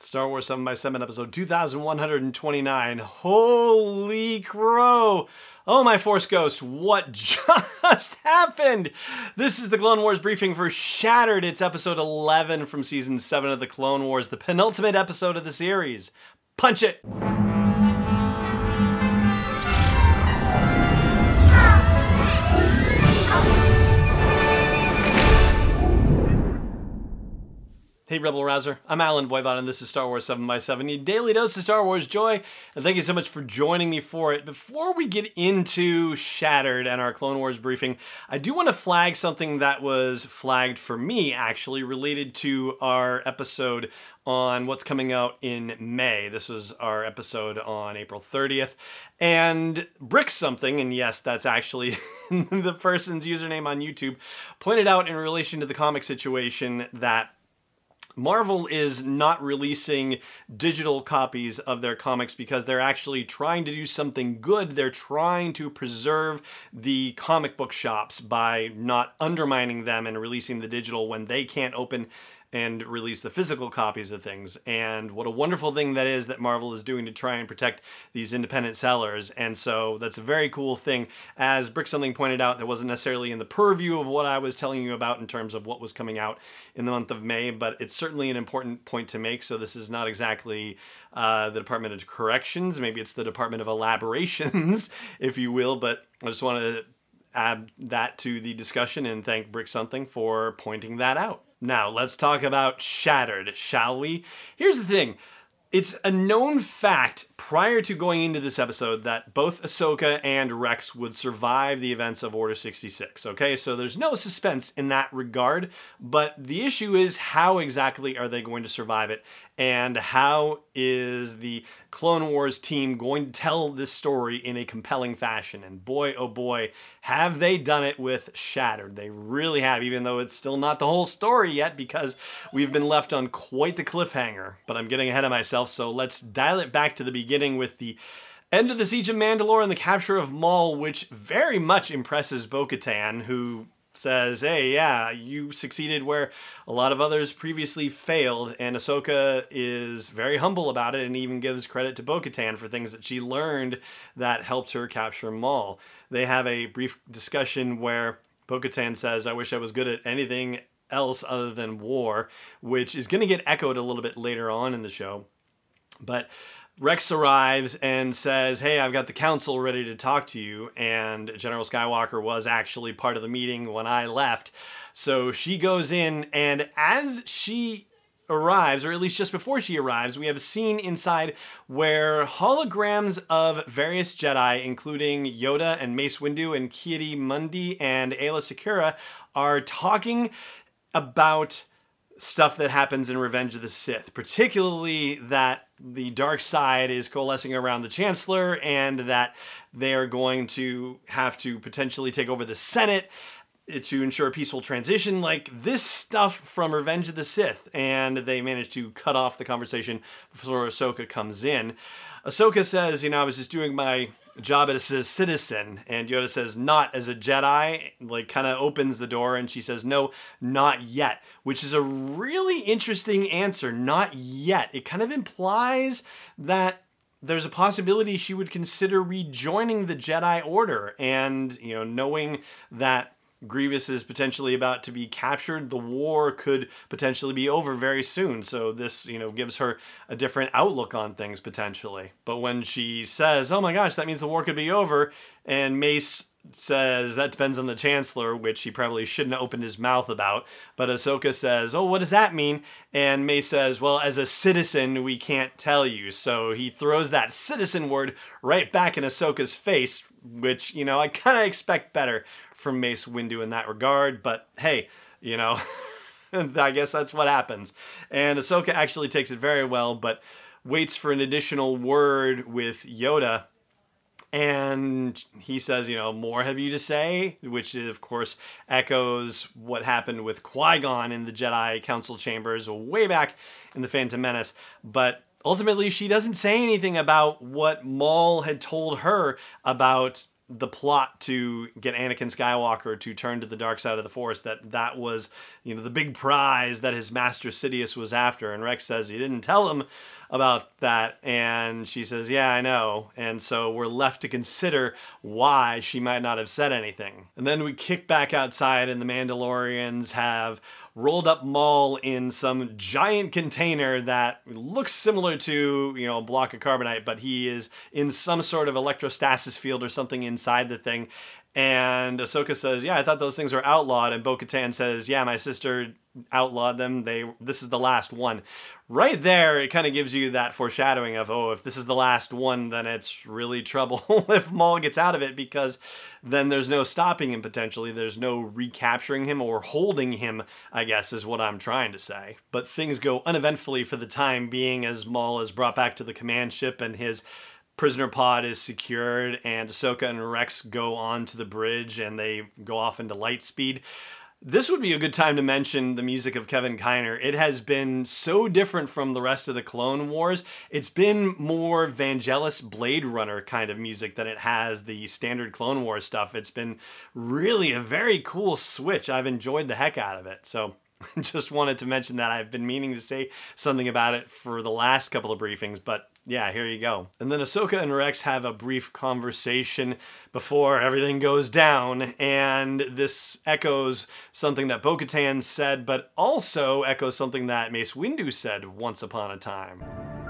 Star Wars 7 by 7 episode 2129. Holy crow! Oh my Force Ghost, what just happened? This is the Clone Wars briefing for Shattered. It's episode 11 from season 7 of the Clone Wars, the penultimate episode of the series. Punch it! Hey, Rebel Rouser. I'm Allen Voivod, and this is Star Wars 7 by 7 your daily dose of Star Wars joy. And thank you so much for joining me for it. Before we get into Shattered and our Clone Wars briefing, I do want to flag something that was flagged for me, actually, related to our episode on what's coming out in May. This was our episode on April 30th. And Brick Something, and yes, that's actually the person's username on YouTube, pointed out in relation to the comic situation that Marvel is not releasing digital copies of their comics because they're actually trying to do something good. They're trying to preserve the comic book shops by not undermining them and releasing the digital when they can't open and release the physical copies of things. And what a wonderful thing that is that Marvel is doing to try and protect these independent sellers. And so that's a very cool thing. As Brick Something pointed out, that wasn't necessarily in the purview of what I was telling you about in terms of what was coming out in the month of May, but it's certainly an important point to make. So this is not exactly uh, the Department of Corrections. Maybe it's the Department of Elaborations, if you will. But I just want to add that to the discussion and thank Brick Something for pointing that out. Now, let's talk about Shattered, shall we? Here's the thing it's a known fact prior to going into this episode that both Ahsoka and Rex would survive the events of Order 66. Okay, so there's no suspense in that regard, but the issue is how exactly are they going to survive it? And how is the Clone Wars team going to tell this story in a compelling fashion? And boy, oh boy, have they done it with Shattered. They really have, even though it's still not the whole story yet because we've been left on quite the cliffhanger. But I'm getting ahead of myself, so let's dial it back to the beginning with the end of the Siege of Mandalore and the capture of Maul, which very much impresses Bo Katan, who says, "Hey, yeah, you succeeded where a lot of others previously failed," and Ahsoka is very humble about it and even gives credit to Bo-Katan for things that she learned that helped her capture Maul. They have a brief discussion where Bo-Katan says, "I wish I was good at anything else other than war," which is going to get echoed a little bit later on in the show, but. Rex arrives and says, Hey, I've got the council ready to talk to you. And General Skywalker was actually part of the meeting when I left. So she goes in, and as she arrives, or at least just before she arrives, we have a scene inside where holograms of various Jedi, including Yoda and Mace Windu and Ki-Adi-Mundi and Aayla Secura, are talking about stuff that happens in Revenge of the Sith, particularly that the dark side is coalescing around the Chancellor and that they are going to have to potentially take over the Senate to ensure a peaceful transition, like this stuff from Revenge of the Sith. And they manage to cut off the conversation before Ahsoka comes in. Ahsoka says, You know, I was just doing my job as a citizen. And Yoda says, not as a Jedi, like kind of opens the door and she says, no, not yet, which is a really interesting answer. Not yet. It kind of implies that there's a possibility she would consider rejoining the Jedi Order and, you know, knowing that Grievous is potentially about to be captured. The war could potentially be over very soon. So this, you know, gives her a different outlook on things potentially. But when she says, "Oh my gosh, that means the war could be over," and Mace says that depends on the chancellor, which he probably shouldn't have opened his mouth about. But Ahsoka says, "Oh, what does that mean?" And Mace says, "Well, as a citizen, we can't tell you." So he throws that citizen word right back in Ahsoka's face, which you know I kind of expect better from Mace Windu in that regard. But hey, you know, I guess that's what happens. And Ahsoka actually takes it very well, but waits for an additional word with Yoda and he says, you know, more have you to say, which of course echoes what happened with Qui Gon in the Jedi Council chambers way back in the Phantom Menace. But ultimately, she doesn't say anything about what Maul had told her about the plot to get Anakin Skywalker to turn to the dark side of the Force. That that was, you know, the big prize that his master Sidious was after. And Rex says, "You didn't tell him." About that and she says yeah i know and so we're left to consider why she might not have said anything and then we kick back outside and the mandalorians have rolled up Maul in some giant container that looks similar to, you know, a block of carbonite, but he is in some sort of electrostasis field or something inside the thing. And Ahsoka says, "Yeah, I thought those things were outlawed." And Bo-Katan says, "Yeah, my sister outlawed them. They this is the last one." Right there, it kind of gives you that foreshadowing of, "Oh, if this is the last one, then it's really trouble if Maul gets out of it because then there's no stopping him potentially. There's no recapturing him or holding him, I guess is what I'm trying to say. But things go uneventfully for the time being as Maul is brought back to the command ship and his prisoner pod is secured, and Ahsoka and Rex go on to the bridge and they go off into light speed. This would be a good time to mention the music of Kevin Kiner. It has been so different from the rest of the Clone Wars. It's been more Vangelis Blade Runner kind of music than it has the standard Clone Wars stuff. It's been really a very cool switch. I've enjoyed the heck out of it. So just wanted to mention that. I've been meaning to say something about it for the last couple of briefings, but yeah, here you go. And then Ahsoka and Rex have a brief conversation before everything goes down, and this echoes something that Bo Katan said, but also echoes something that Mace Windu said once upon a time.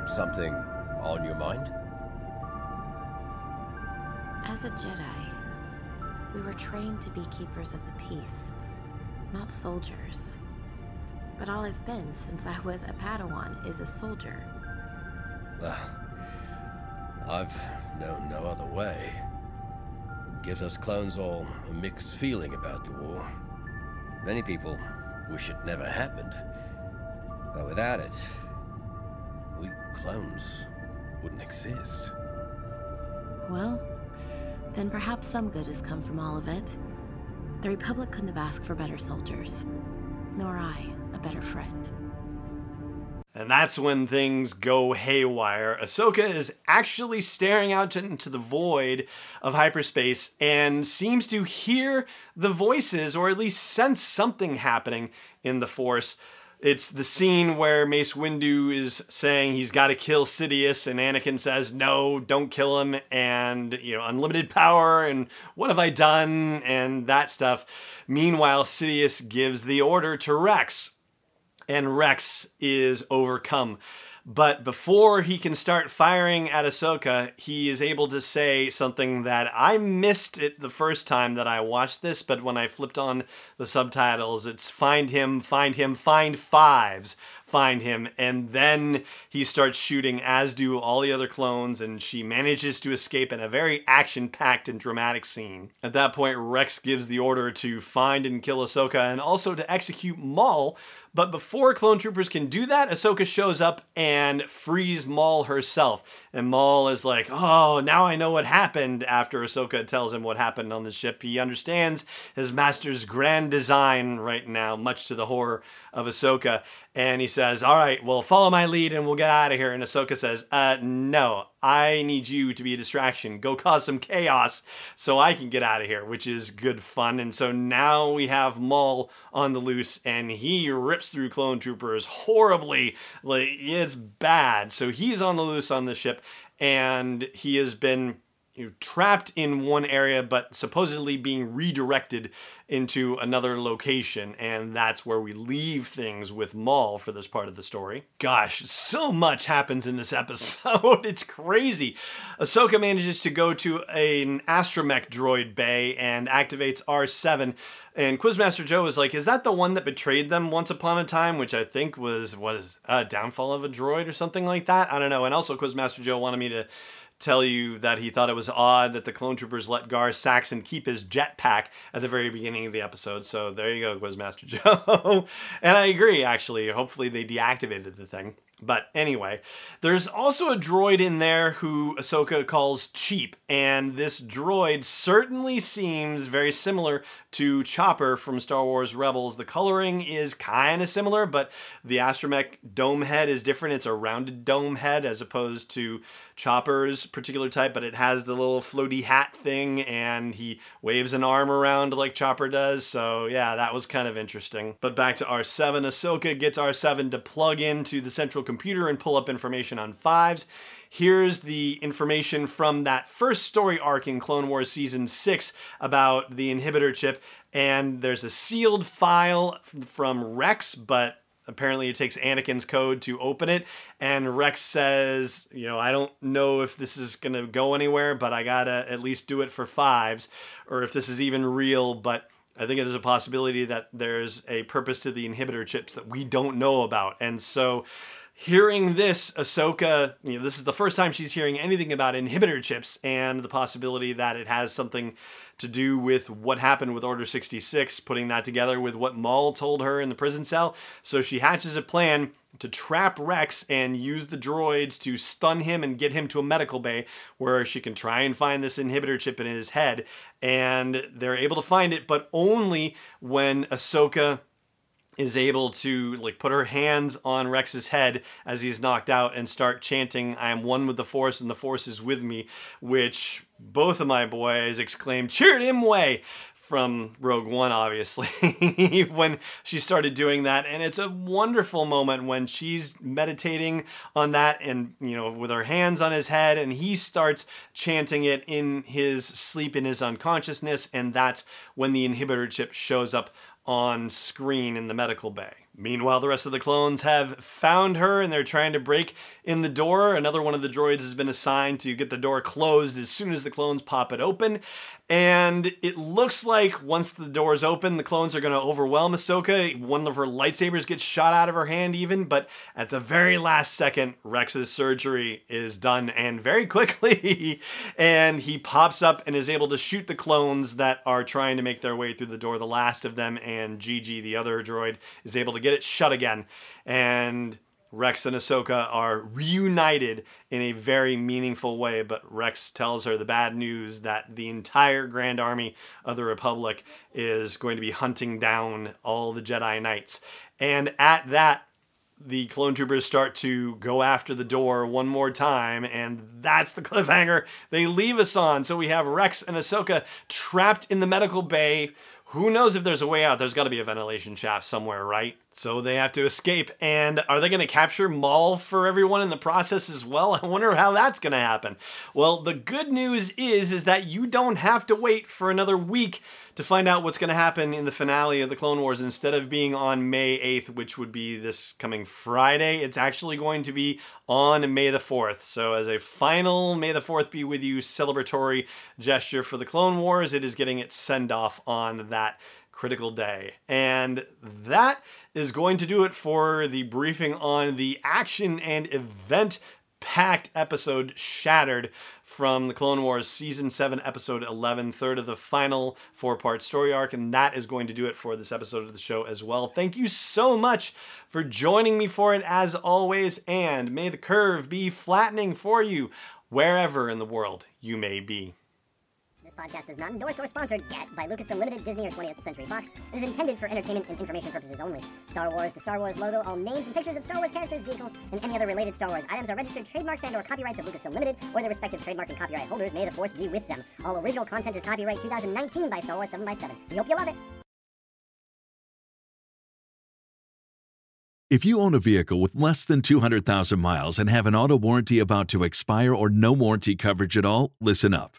Something on your mind? As a Jedi, we were trained to be keepers of the peace, not soldiers. But all I've been since I was a Padawan is a soldier. Well, I've known no other way. It gives us clones all a mixed feeling about the war. Many people wish it never happened. But without it, we clones wouldn't exist. Well, then perhaps some good has come from all of it. The Republic couldn't have asked for better soldiers, nor I, a better friend. And that's when things go haywire. Ahsoka is actually staring out into the void of hyperspace and seems to hear the voices, or at least sense something happening in the Force. It's the scene where Mace Windu is saying he's got to kill Sidious, and Anakin says, No, don't kill him, and, you know, unlimited power, and what have I done, and that stuff. Meanwhile, Sidious gives the order to Rex and Rex is overcome. But before he can start firing at Ahsoka, he is able to say something that I missed it the first time that I watched this, but when I flipped on the subtitles, it's find him, find him, find fives find him, and then he starts shooting, as do all the other clones, and she manages to escape in a very action packed and dramatic scene. At that point, Rex gives the order to find and kill Ahsoka and also to execute Maul. But before clone troopers can do that, Ahsoka shows up and frees Maul herself. And Maul is like, oh, now I know what happened after Ahsoka tells him what happened on the ship. He understands his master's grand design right now, much to the horror of Ahsoka. And he says, all right, well, follow my lead and we'll get out of here. And Ahsoka says, uh, no, I need you to be a distraction. Go cause some chaos so I can get out of here, which is good fun. And so now we have Maul on the loose and he through clone troopers horribly. Like, it's bad. So he's on the loose on the ship and he has been you know, trapped in one area, but supposedly being redirected into another location. And that's where we leave things with Maul for this part of the story. Gosh, so much happens in this episode. it's crazy. Ahsoka manages to go to an astromech droid bay and activates R7. And Quizmaster Joe was like, "Is that the one that betrayed them once upon a time?" Which I think was was a uh, downfall of a droid or something like that. I don't know. And also, Quizmaster Joe wanted me to tell you that he thought it was odd that the clone troopers let Gar Saxon keep his jetpack at the very beginning of the episode. So there you go, Quizmaster Joe. and I agree, actually. Hopefully they deactivated the thing. But anyway, there's also a droid in there who Ahsoka calls cheap, and this droid certainly seems very similar to Chopper from Star Wars Rebels. The coloring is kind of similar, but the astromech dome head is different. It's a rounded dome head as opposed to Chopper's particular type, but it has the little floaty hat thing, and he waves an arm around like Chopper does. So yeah, that was kind of interesting. But back to R7, Ahsoka gets R7 to plug into the central computer and pull up information on fives. Here's the information from that first story arc in Clone Wars Season 6 about the inhibitor chip. And there's a sealed file from Rex, but apparently it takes Anakin's code to open it. And Rex says, you know, I don't know if this is going to go anywhere, but I got to at least do it for fives, or if this is even real. But I think there's a possibility that there's a purpose to the inhibitor chips that we don't know about. And so hearing this, Ahsoka, you know, this is the first time she's hearing anything about inhibitor chips and the possibility that it has something to do with what happened with Order 66, putting that together with what Maul told her in the prison cell. So she hatches a plan to trap Rex and use the droids to stun him and get him to a medical bay where she can try and find this inhibitor chip in his head. And they're able to find it, but only when Ahsoka is able to like put her hands on Rex's head as he's knocked out and start chanting, I am one with the Force and the Force is with me, which both of my boys exclaimed, Chirrut Îmwe from Rogue One, obviously, when she started doing that. And it's a wonderful moment when she's meditating on that and, you know, with her hands on his head, and he starts chanting it in his sleep, in his unconsciousness. And that's when the inhibitor chip shows up on screen in the medical bay. Meanwhile, the rest of the clones have found her and they're trying to break in the door. Another one of the droids has been assigned to get the door closed as soon as the clones pop it open. And it looks like once the doors open, the clones are going to overwhelm Ahsoka. One of her lightsabers gets shot out of her hand, even. But at the very last second, Rex's surgery is done and very quickly. and he pops up and is able to shoot the clones that are trying to make their way through the door. The last of them, and Gigi, the other droid, is able to get it shut again. And Rex and Ahsoka are reunited in a very meaningful way, but Rex tells her the bad news that the entire Grand Army of the Republic is going to be hunting down all the Jedi Knights. And at that, the clone troopers start to go after the door one more time, and that's the cliffhanger they leave us on. So we have Rex and Ahsoka trapped in the medical bay who knows if there's a way out? There's got to be a ventilation shaft somewhere, right? So they have to escape. And are they going to capture Maul for everyone in the process as well? I wonder how that's going to happen. Well, the good news is is that you don't have to wait for another week to find out what's going to happen in the finale of the Clone Wars. Instead of being on May 8th, which would be this coming Friday, it's actually going to be on May the 4th. So, as a final May the 4th be with you celebratory gesture for the Clone Wars, it is getting its send off on that critical day. And that is going to do it for the briefing on the action and event packed episode Shattered from the Clone Wars Season 7, Episode 11, third of the final four part story arc. And that is going to do it for this episode of the show as well. Thank you so much for joining me for it as always. And may the curve be flattening for you wherever in the world you may be. This podcast is not endorsed or sponsored yet by Lucasfilm Limited, Disney, or 20th Century Fox. It is intended for entertainment and information purposes only. Star Wars, the Star Wars logo, all names and pictures of Star Wars characters, vehicles, and any other related Star Wars items are registered trademarks and or copyrights of Lucasfilm Limited or their respective trademark and copyright holders. May the force be with them. All original content is copyright 2019 by Star Wars 7x7. We hope you love it. If you own a vehicle with less than 200,000 miles and have an auto warranty about to expire or no warranty coverage at all, listen up.